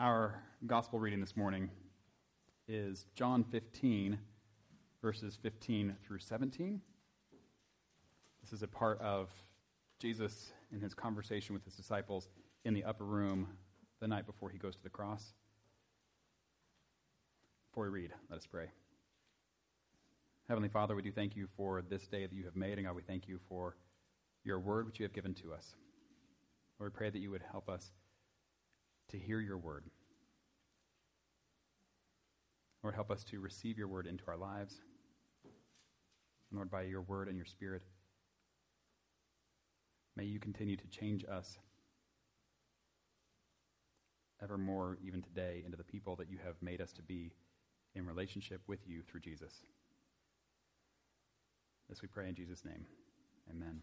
Our gospel reading this morning is John 15, verses 15 through 17. This is a part of Jesus in his conversation with his disciples in the upper room the night before he goes to the cross. Before we read, let us pray. Heavenly Father, we do thank you for this day that you have made, and God, we thank you for your word which you have given to us. Lord, we pray that you would help us to hear your word. Lord, help us to receive your word into our lives. Lord, by your word and your spirit, may you continue to change us ever more, even today, into the people that you have made us to be in relationship with you through Jesus. This we pray in Jesus' name. Amen.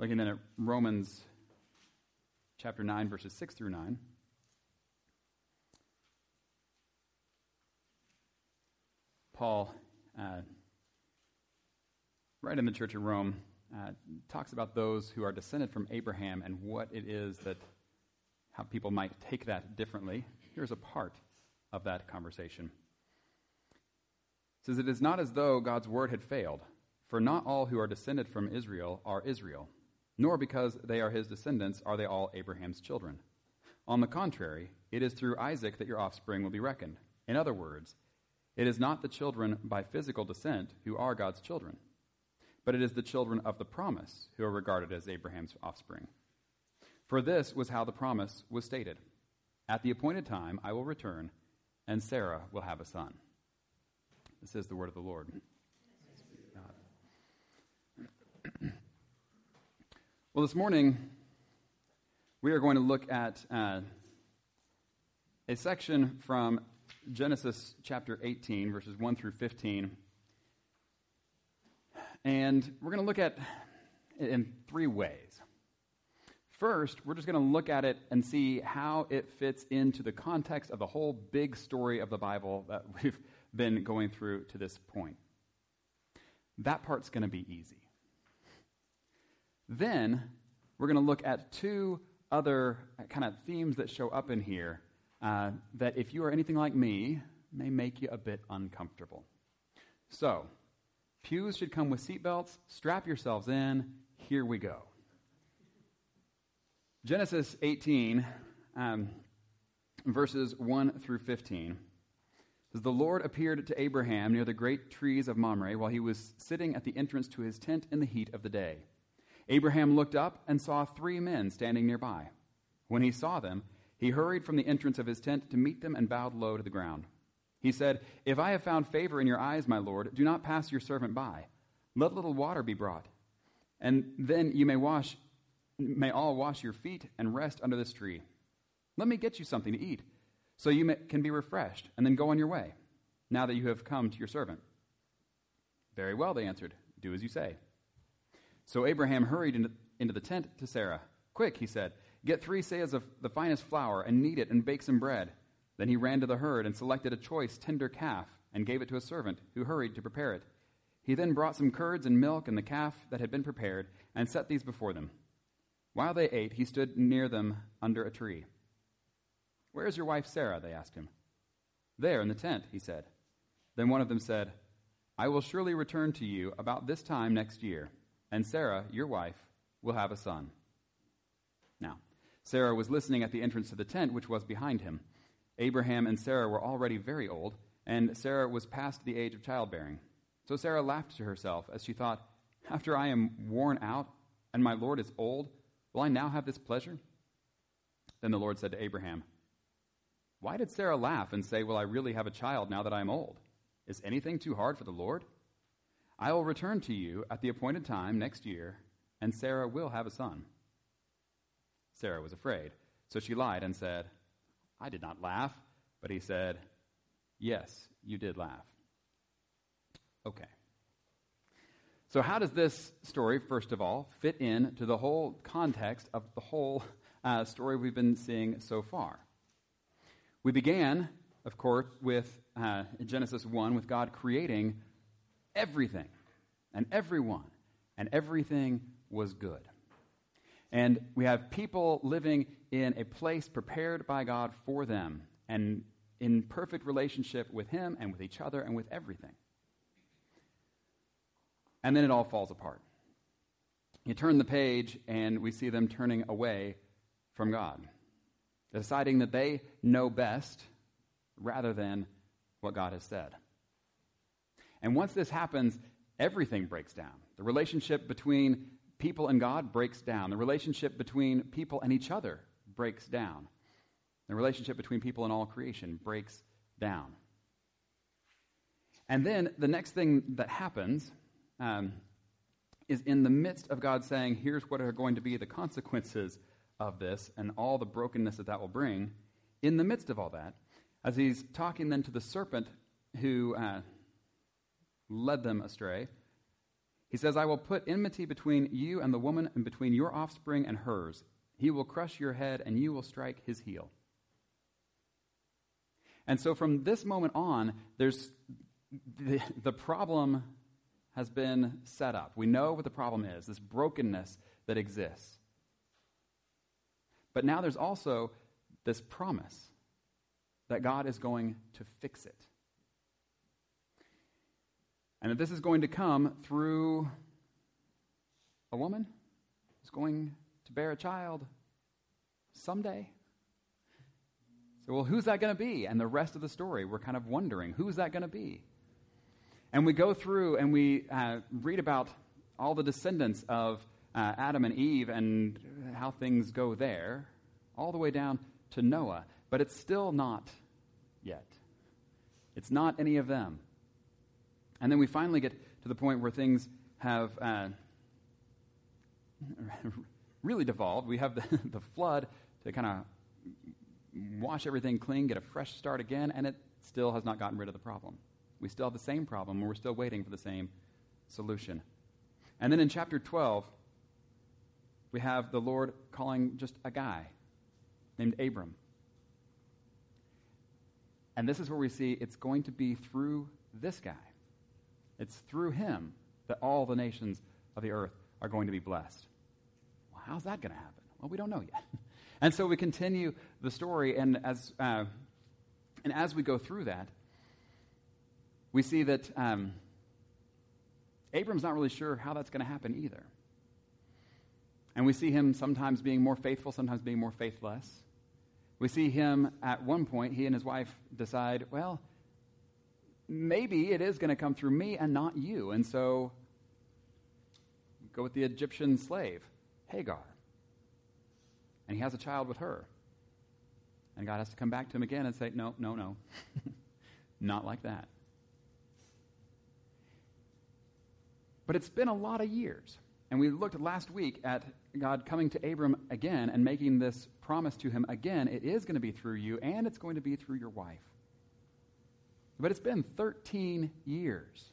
Looking then at Romans chapter 9, verses 6 through 9. Paul, uh, right in the Church of Rome, uh, talks about those who are descended from Abraham and what it is that, how people might take that differently. Here's a part of that conversation says, It is not as though God's word had failed, for not all who are descended from Israel are Israel, nor because they are his descendants are they all Abraham's children. On the contrary, it is through Isaac that your offspring will be reckoned. In other words, it is not the children by physical descent who are God's children, but it is the children of the promise who are regarded as Abraham's offspring. For this was how the promise was stated At the appointed time I will return, and Sarah will have a son. This is the word of the Lord. well, this morning, we are going to look at uh, a section from Genesis chapter 18, verses 1 through 15. And we're going to look at it in three ways. First, we're just going to look at it and see how it fits into the context of the whole big story of the Bible that we've been going through to this point. That part's going to be easy. Then we're going to look at two other kind of themes that show up in here uh, that, if you are anything like me, may make you a bit uncomfortable. So, pews should come with seatbelts. Strap yourselves in. Here we go. Genesis 18, um, verses 1 through 15 says, The Lord appeared to Abraham near the great trees of Mamre while he was sitting at the entrance to his tent in the heat of the day. Abraham looked up and saw three men standing nearby. When he saw them, he hurried from the entrance of his tent to meet them and bowed low to the ground. He said, If I have found favor in your eyes, my Lord, do not pass your servant by. Let a little water be brought, and then you may wash, may all wash your feet and rest under this tree. Let me get you something to eat so you may, can be refreshed, and then go on your way, now that you have come to your servant. Very well, they answered. Do as you say. So Abraham hurried into, into the tent to Sarah. Quick, he said, get three seahs of the finest flour and knead it and bake some bread. Then he ran to the herd and selected a choice tender calf and gave it to a servant who hurried to prepare it. He then brought some curds and milk and the calf that had been prepared and set these before them. While they ate, he stood near them under a tree. Where is your wife Sarah? They asked him. There in the tent, he said. Then one of them said, I will surely return to you about this time next year, and Sarah, your wife, will have a son. Now, Sarah was listening at the entrance to the tent, which was behind him. Abraham and Sarah were already very old, and Sarah was past the age of childbearing. So Sarah laughed to herself as she thought, After I am worn out, and my Lord is old, will I now have this pleasure? Then the Lord said to Abraham, why did Sarah laugh and say, Will I really have a child now that I am old? Is anything too hard for the Lord? I will return to you at the appointed time next year, and Sarah will have a son. Sarah was afraid. So she lied and said, I did not laugh. But he said, Yes, you did laugh. Okay. So, how does this story, first of all, fit in to the whole context of the whole uh, story we've been seeing so far? We began, of course, with uh, Genesis 1, with God creating everything and everyone, and everything was good. And we have people living in a place prepared by God for them and in perfect relationship with Him and with each other and with everything. And then it all falls apart. You turn the page, and we see them turning away from God, deciding that they know best rather than what God has said. And once this happens, everything breaks down. The relationship between people and God breaks down. The relationship between people and each other breaks down. The relationship between people and all creation breaks down. And then the next thing that happens um, is in the midst of God saying, here's what are going to be the consequences of this and all the brokenness that that will bring. In the midst of all that, as he's talking then to the serpent who uh, led them astray, he says, I will put enmity between you and the woman, and between your offspring and hers. He will crush your head, and you will strike his heel. And so from this moment on, there's the, the problem has been set up. We know what the problem is this brokenness that exists. But now there's also this promise that God is going to fix it. And that this is going to come through a woman who's going to bear a child someday. So, well, who's that going to be? And the rest of the story, we're kind of wondering who's that going to be? And we go through and we uh, read about all the descendants of uh, Adam and Eve and how things go there, all the way down to Noah. But it's still not yet. It's not any of them. And then we finally get to the point where things have uh, really devolved. We have the, the flood to kind of wash everything clean, get a fresh start again, and it still has not gotten rid of the problem. We still have the same problem, and we're still waiting for the same solution. And then in chapter 12, we have the Lord calling just a guy named Abram. And this is where we see it's going to be through this guy. It's through him that all the nations of the earth are going to be blessed. Well, how's that going to happen? Well, we don't know yet. and so we continue the story, and as, uh, and as we go through that, we see that um, Abram's not really sure how that's going to happen either. And we see him sometimes being more faithful, sometimes being more faithless. We see him at one point, he and his wife decide, well, maybe it is going to come through me and not you. And so go with the Egyptian slave, Hagar. And he has a child with her. And God has to come back to him again and say, no, no, no. not like that. But it's been a lot of years. And we looked last week at God coming to Abram again and making this promise to him again. It is going to be through you, and it's going to be through your wife. But it's been 13 years.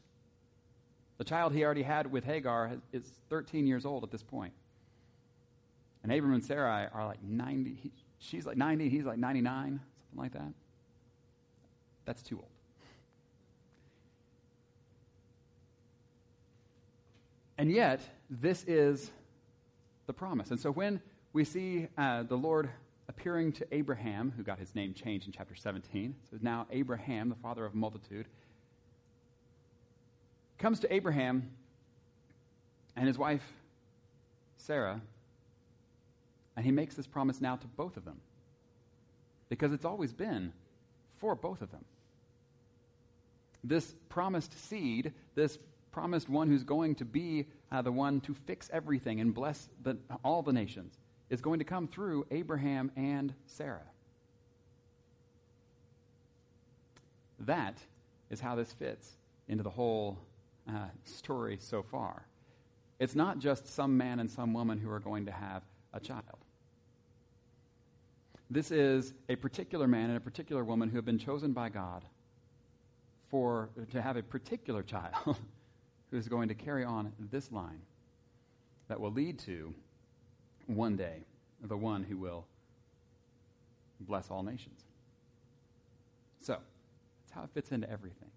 The child he already had with Hagar is 13 years old at this point. And Abram and Sarai are like 90. He, she's like 90, he's like 99, something like that. That's too old. And yet, this is the promise. And so when we see uh, the Lord appearing to Abraham, who got his name changed in chapter 17. So now Abraham, the father of multitude, comes to Abraham and his wife, Sarah, and he makes this promise now to both of them. Because it's always been for both of them. This promised seed, this promised one who's going to be uh, the one to fix everything and bless the, all the nations is going to come through Abraham and Sarah. That is how this fits into the whole uh, story so far. It's not just some man and some woman who are going to have a child. This is a particular man and a particular woman who have been chosen by God for to have a particular child who is going to carry on this line that will lead to one day the one who will bless all nations. So, that's how it fits into everything.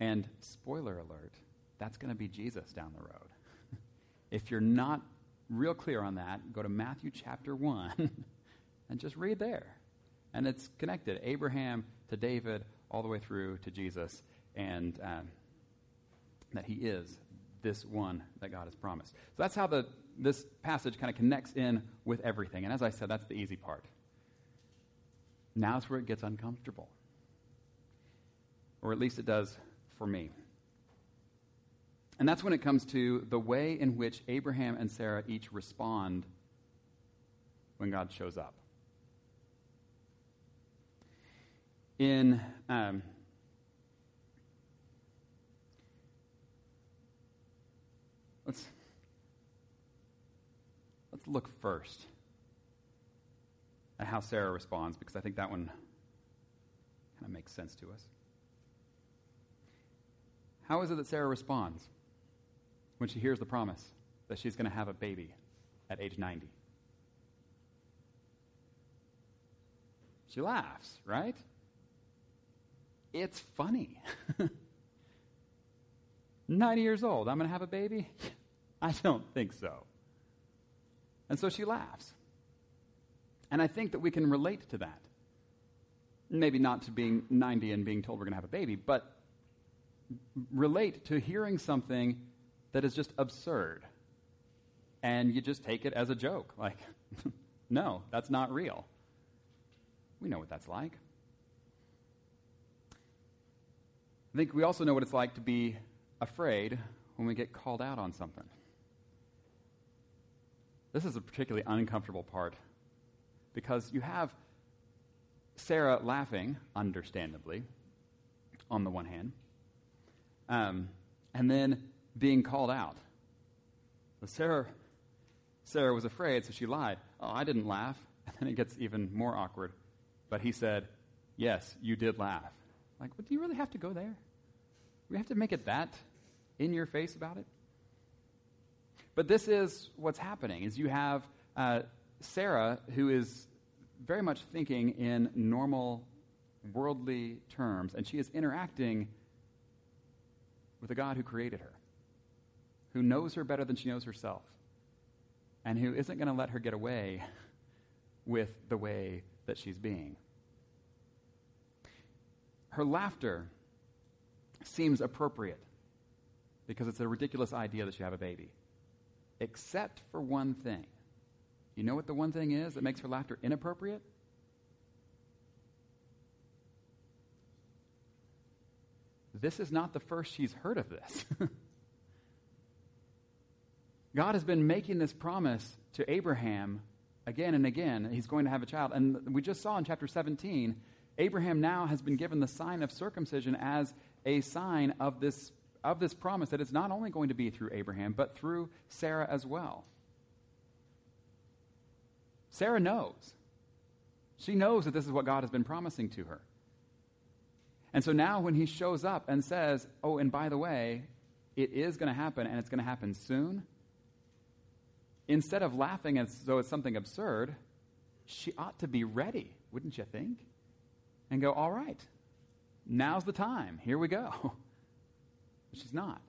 And spoiler alert, that's going to be Jesus down the road. if you're not real clear on that, go to Matthew chapter 1 and just read there. And it's connected Abraham to David all the way through to Jesus, and um, that he is this one that God has promised. So that's how the, this passage kind of connects in with everything. And as I said, that's the easy part. Now it's where it gets uncomfortable. Or at least it does for me. And that's when it comes to the way in which Abraham and Sarah each respond when God shows up. In um, let's let's look first at how Sarah responds because I think that one kind of makes sense to us. How is it that Sarah responds when she hears the promise that she's going to have a baby at age 90? She laughs, right? It's funny. 90 years old, I'm going to have a baby? I don't think so. And so she laughs. And I think that we can relate to that. Maybe not to being 90 and being told we're going to have a baby, but relate to hearing something that is just absurd. And you just take it as a joke. Like, no, that's not real. We know what that's like. I think we also know what it's like to be afraid when we get called out on something. This is a particularly uncomfortable part because you have Sarah laughing, understandably, on the one hand, um, and then being called out. So Sarah, Sarah was afraid, so she lied. Oh, I didn't laugh. And then it gets even more awkward. But he said, Yes, you did laugh. Like, do you really have to go there? We have to make it that in your face about it? But this is what's happening: is you have uh, Sarah, who is very much thinking in normal, worldly terms, and she is interacting with a God who created her, who knows her better than she knows herself, and who isn't going to let her get away with the way that she's being. Her laughter seems appropriate because it's a ridiculous idea that you have a baby, except for one thing. You know what the one thing is that makes her laughter inappropriate? This is not the first she's heard of this. God has been making this promise to Abraham again and again. He's going to have a child. And we just saw in chapter 17, Abraham now has been given the sign of circumcision as a sign of this, of this promise that it's not only going to be through Abraham, but through Sarah as well. Sarah knows. She knows that this is what God has been promising to her. And so now, when he shows up and says, Oh, and by the way, it is going to happen and it's going to happen soon, instead of laughing as though it's something absurd, she ought to be ready, wouldn't you think? And go, All right, now's the time. Here we go. But she's not.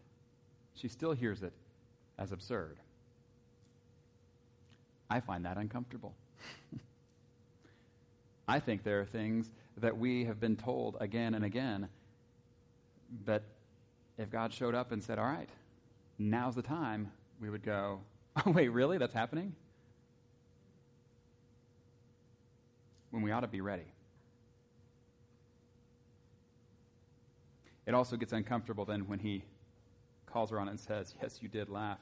She still hears it as absurd. I find that uncomfortable. I think there are things that we have been told again and again that if God showed up and said, All right, now's the time, we would go, Oh, wait, really? That's happening? When we ought to be ready. It also gets uncomfortable then when he calls her on and says, Yes, you did laugh.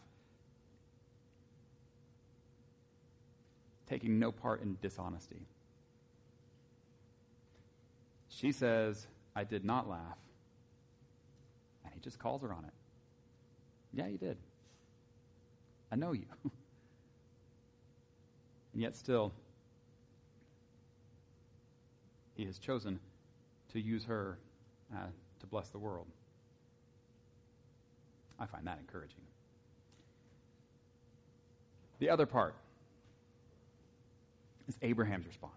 taking no part in dishonesty. She says, I did not laugh. And he just calls her on it. Yeah, you did. I know you. and yet, still, he has chosen to use her uh, to bless the world. I find that encouraging. The other part is Abraham's response.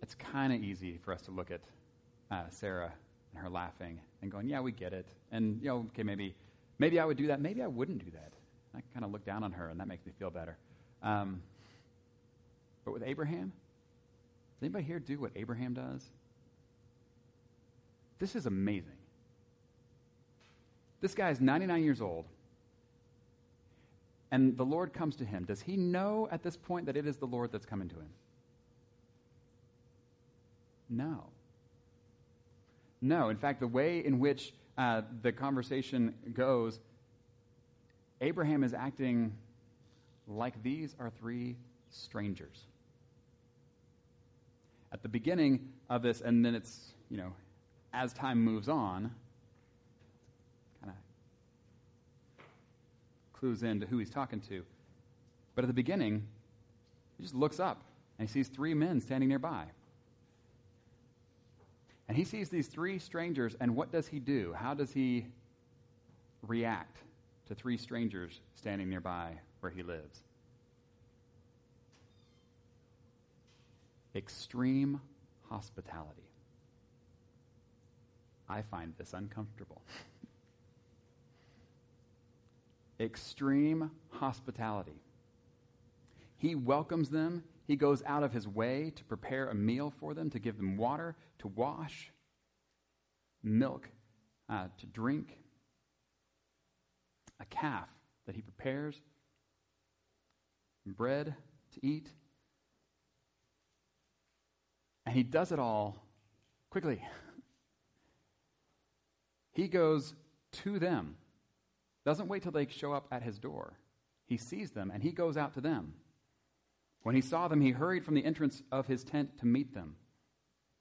It's kind of easy for us to look at uh, Sarah and her laughing and going, "Yeah, we get it," and you know, okay, maybe, maybe I would do that. Maybe I wouldn't do that. I kind of look down on her, and that makes me feel better. Um, but with Abraham, does anybody here do what Abraham does? This is amazing. This guy is 99 years old, and the Lord comes to him. Does he know at this point that it is the Lord that's coming to him? No. No. In fact, the way in which uh, the conversation goes, Abraham is acting like these are three strangers. At the beginning of this, and then it's, you know, as time moves on, kind of clues into who he's talking to. But at the beginning, he just looks up and he sees three men standing nearby. And he sees these three strangers, and what does he do? How does he react to three strangers standing nearby where he lives? Extreme hospitality. I find this uncomfortable. Extreme hospitality. He welcomes them he goes out of his way to prepare a meal for them, to give them water, to wash, milk uh, to drink, a calf that he prepares, bread to eat. And he does it all quickly. He goes to them, doesn't wait till they show up at his door. He sees them and he goes out to them. When he saw them, he hurried from the entrance of his tent to meet them,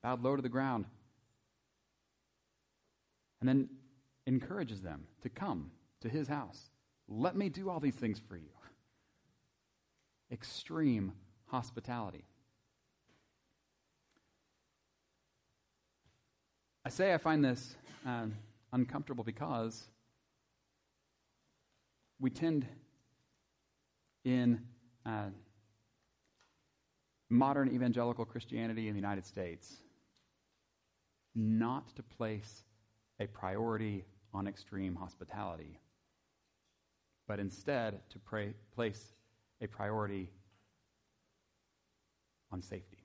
bowed low to the ground, and then encourages them to come to his house. Let me do all these things for you. Extreme hospitality. I say I find this uh, uncomfortable because we tend in uh, modern evangelical Christianity in the United States not to place a priority on extreme hospitality, but instead to pray, place a priority on safety.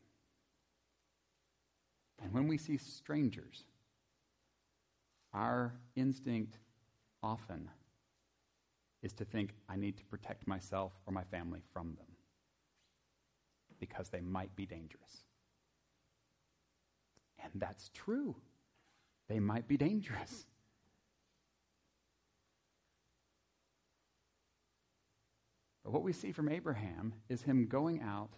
And when we see strangers, our instinct often is to think, I need to protect myself or my family from them because they might be dangerous. And that's true. They might be dangerous. But what we see from Abraham is him going out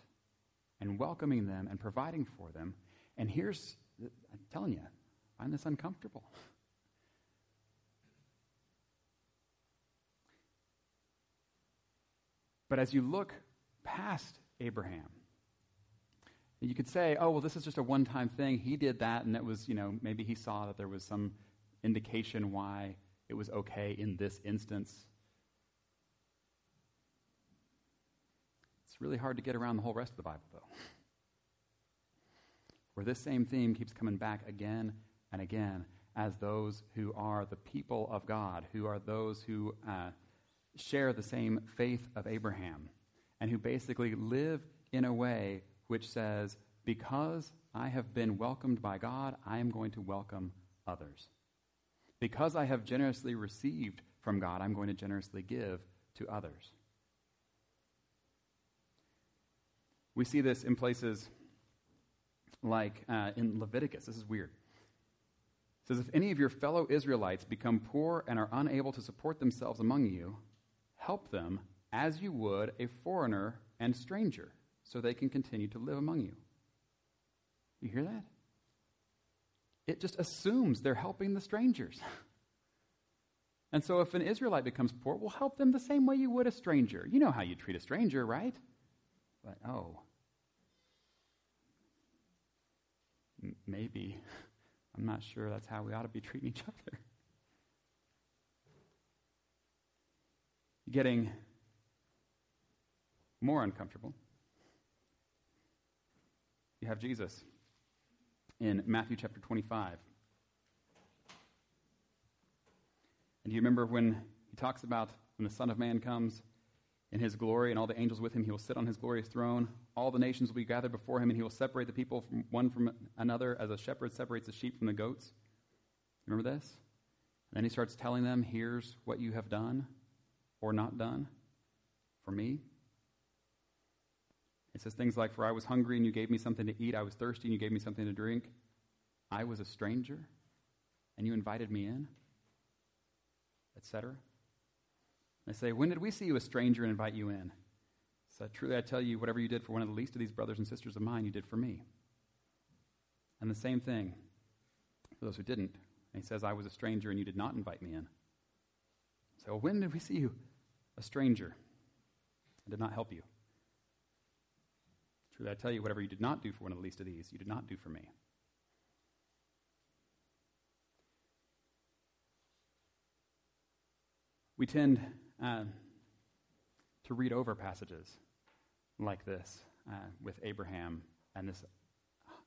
and welcoming them and providing for them. And here's, I'm telling you, I find this uncomfortable. But as you look past Abraham, you could say, oh, well, this is just a one time thing. He did that, and it was, you know, maybe he saw that there was some indication why it was okay in this instance. It's really hard to get around the whole rest of the Bible, though, where this same theme keeps coming back again and again as those who are the people of God, who are those who uh, share the same faith of Abraham, and who basically live in a way which says, Because I have been welcomed by God, I am going to welcome others. Because I have generously received from God, I'm going to generously give to others. We see this in places like uh, in Leviticus. This is weird. It says, If any of your fellow Israelites become poor and are unable to support themselves among you, help them as you would a foreigner and stranger so they can continue to live among you. You hear that? It just assumes they're helping the strangers. and so if an Israelite becomes poor, we'll help them the same way you would a stranger. You know how you treat a stranger, right? But oh, maybe. I'm not sure that's how we ought to be treating each other. Getting more uncomfortable. You have Jesus in Matthew chapter 25. And you remember when he talks about when the Son of Man comes in his glory and all the angels with him, he will sit on his glorious throne. All the nations will be gathered before him, and he will separate the people from one from another as a shepherd separates the sheep from the goats. Remember this? And then he starts telling them, Here's what you have done or not done for me. It says things like, For I was hungry and you gave me something to eat. I was thirsty and you gave me something to drink. I was a stranger and you invited me in, etc. They say, When did we see you a stranger and invite you in? So truly I tell you, whatever you did for one of the least of these brothers and sisters of mine, you did for me. And the same thing for those who didn't. And he says, I was a stranger and you did not invite me in. So when did we see you a stranger I did not help you? Truly I tell you, whatever you did not do for one of the least of these, you did not do for me. We tend uh, to read over passages like this uh, with Abraham and this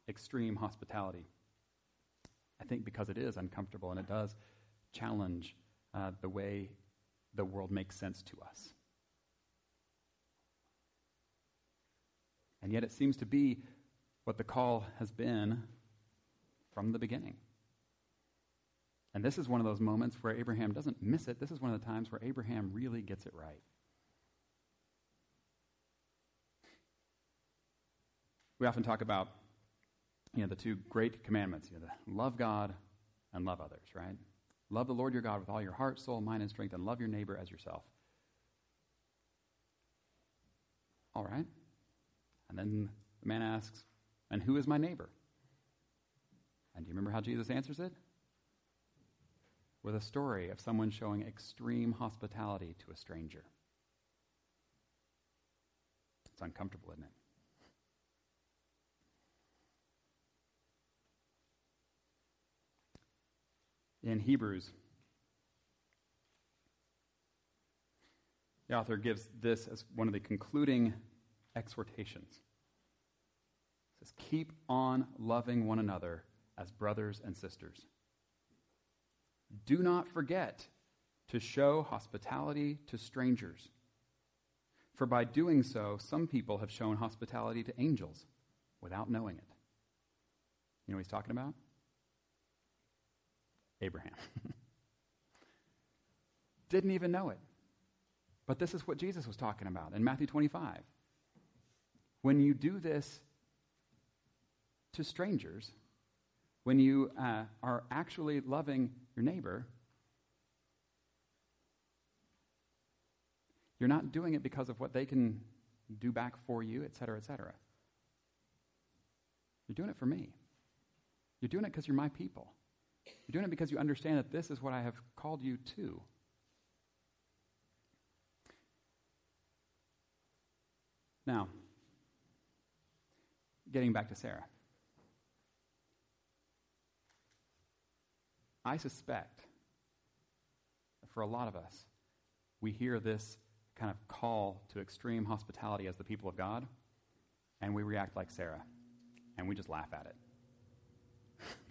extreme hospitality. I think because it is uncomfortable and it does challenge uh, the way the world makes sense to us. And yet it seems to be what the call has been from the beginning. And this is one of those moments where Abraham doesn't miss it. This is one of the times where Abraham really gets it right. We often talk about you know, the two great commandments, you know, love God and love others, right? Love the Lord your God with all your heart, soul, mind, and strength, and love your neighbor as yourself. All right. And then the man asks, And who is my neighbor? And do you remember how Jesus answers it? With a story of someone showing extreme hospitality to a stranger. It's uncomfortable, isn't it? In Hebrews, the author gives this as one of the concluding exhortations. It says, Keep on loving one another as brothers and sisters. Do not forget to show hospitality to strangers. For by doing so, some people have shown hospitality to angels without knowing it. You know what he's talking about? Abraham. Didn't even know it. But this is what Jesus was talking about in Matthew 25. When you do this to strangers, when you uh, are actually loving your neighbor, you're not doing it because of what they can do back for you, et cetera, et cetera. You're doing it for me. You're doing it because you're my people. You're doing it because you understand that this is what I have called you to. Now, getting back to Sarah. I suspect for a lot of us, we hear this kind of call to extreme hospitality as the people of God, and we react like Sarah, and we just laugh at it.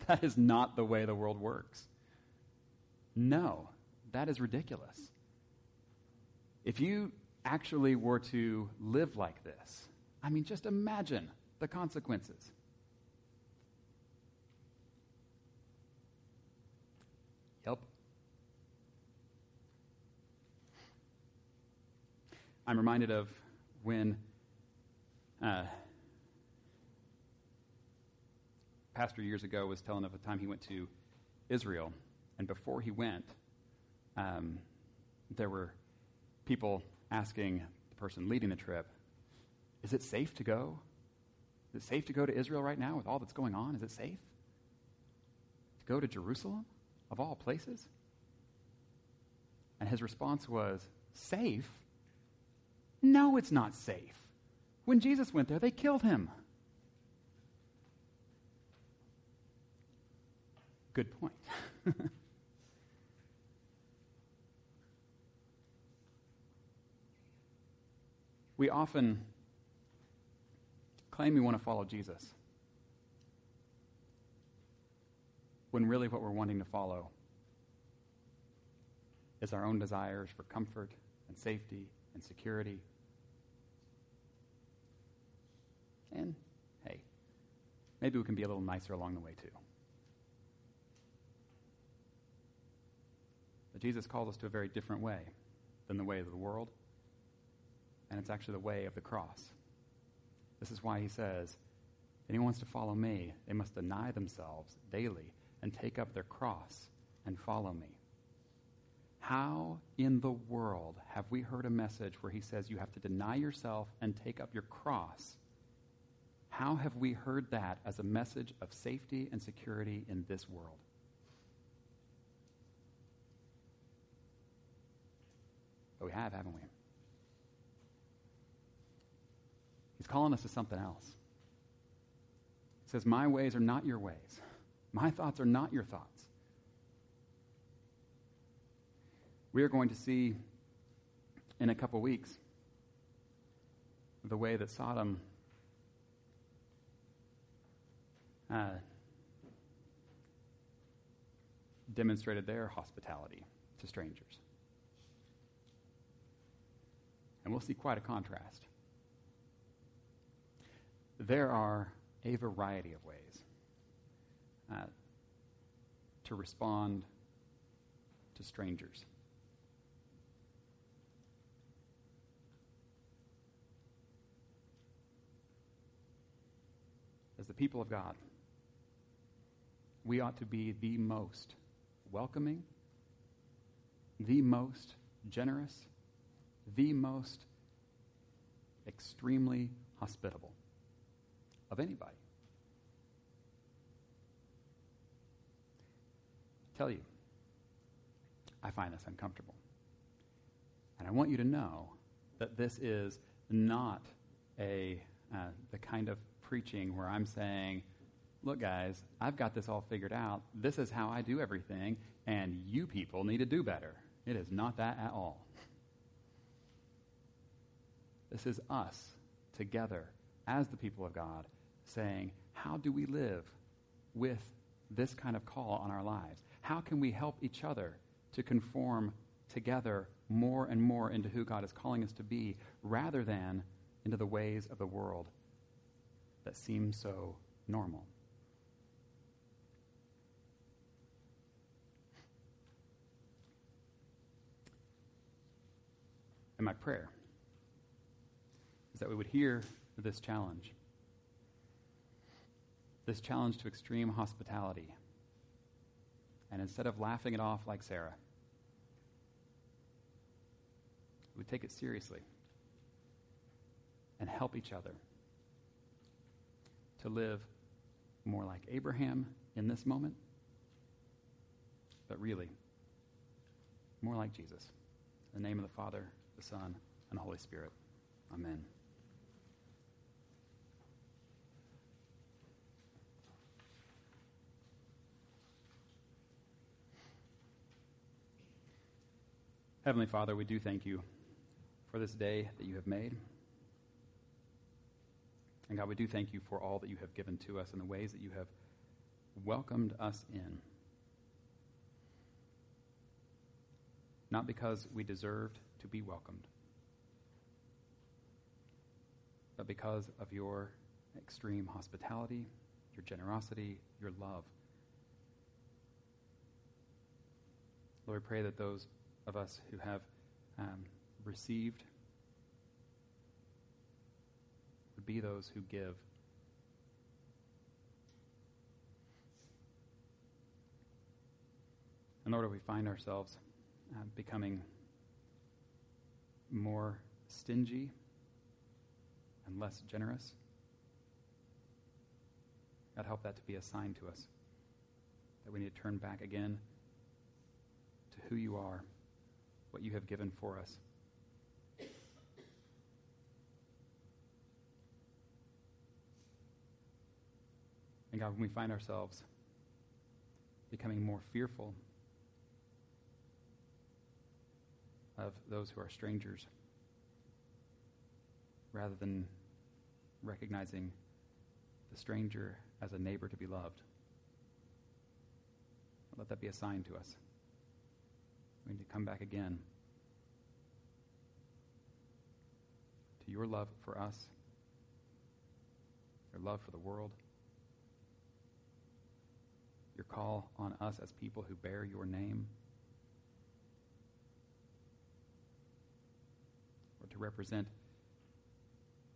that is not the way the world works. No, that is ridiculous. If you actually were to live like this, I mean, just imagine the consequences. Yep. I'm reminded of when uh, pastor years ago was telling of a time he went to Israel, and before he went, um, there were people asking the person leading the trip, "Is it safe to go? Is it safe to go to Israel right now with all that's going on? Is it safe to go to Jerusalem of all places?" And his response was, "Safe? No, it's not safe. When Jesus went there, they killed him." Good point. we often claim we want to follow Jesus when really what we're wanting to follow is our own desires for comfort and safety and security. And hey, maybe we can be a little nicer along the way too. Jesus calls us to a very different way than the way of the world, and it's actually the way of the cross. This is why he says, anyone wants to follow me, they must deny themselves daily and take up their cross and follow me. How in the world have we heard a message where he says you have to deny yourself and take up your cross? How have we heard that as a message of safety and security in this world? But we have, haven't we? He's calling us to something else. He says, My ways are not your ways. My thoughts are not your thoughts. We are going to see in a couple weeks the way that Sodom uh, demonstrated their hospitality to strangers. And we'll see quite a contrast. There are a variety of ways uh, to respond to strangers. As the people of God, we ought to be the most welcoming, the most generous, the most extremely hospitable of anybody. tell you, I find this uncomfortable. And I want you to know that this is not a uh, the kind of preaching where I'm saying, look, guys, I've got this all figured out. This is how I do everything, and you people need to do better. It is not that at all. This is us together as the people of God saying, how do we live with this kind of call on our lives? how can we help each other to conform together more and more into who God is calling us to be rather than into the ways of the world that seem so normal? And my prayer that we would hear this challenge this challenge to extreme hospitality and instead of laughing it off like Sarah, we would take it seriously and help each other to live more like Abraham in this moment, but really more like Jesus. In the name of the Father, the Son, and the Holy Spirit. Amen. Heavenly Father, we do thank you for this day that you have made. And God, we do thank you for all that you have given to us and the ways that you have welcomed us in. Not because we deserved to be welcomed, but because of your extreme hospitality, your generosity, your love. Lord, we pray that those of us who have um, received would be those who give. And Lord, we find ourselves uh, becoming more stingy and less generous, God, help that to be a sign to us that we need to turn back again to who you are what you have given for us. And God, when we find ourselves becoming more fearful of those who are strangers rather than recognizing the stranger as a neighbor to be loved. Let that be a sign to us. Need to come back again to your love for us, your love for the world, your call on us as people who bear your name, or to represent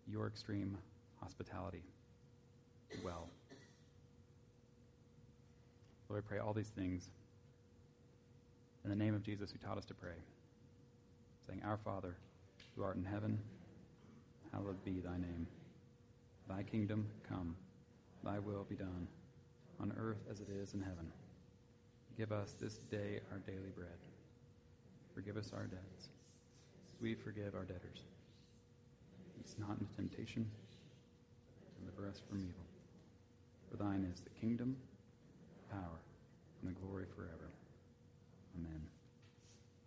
your extreme hospitality well. Lord, I pray all these things in the name of Jesus who taught us to pray, saying, Our Father, who art in heaven, hallowed be thy name. Thy kingdom come, thy will be done, on earth as it is in heaven. Give us this day our daily bread. Forgive us our debts, as we forgive our debtors. It's not into temptation, deliver us from evil. For thine is the kingdom, power, and the glory forever. Amen.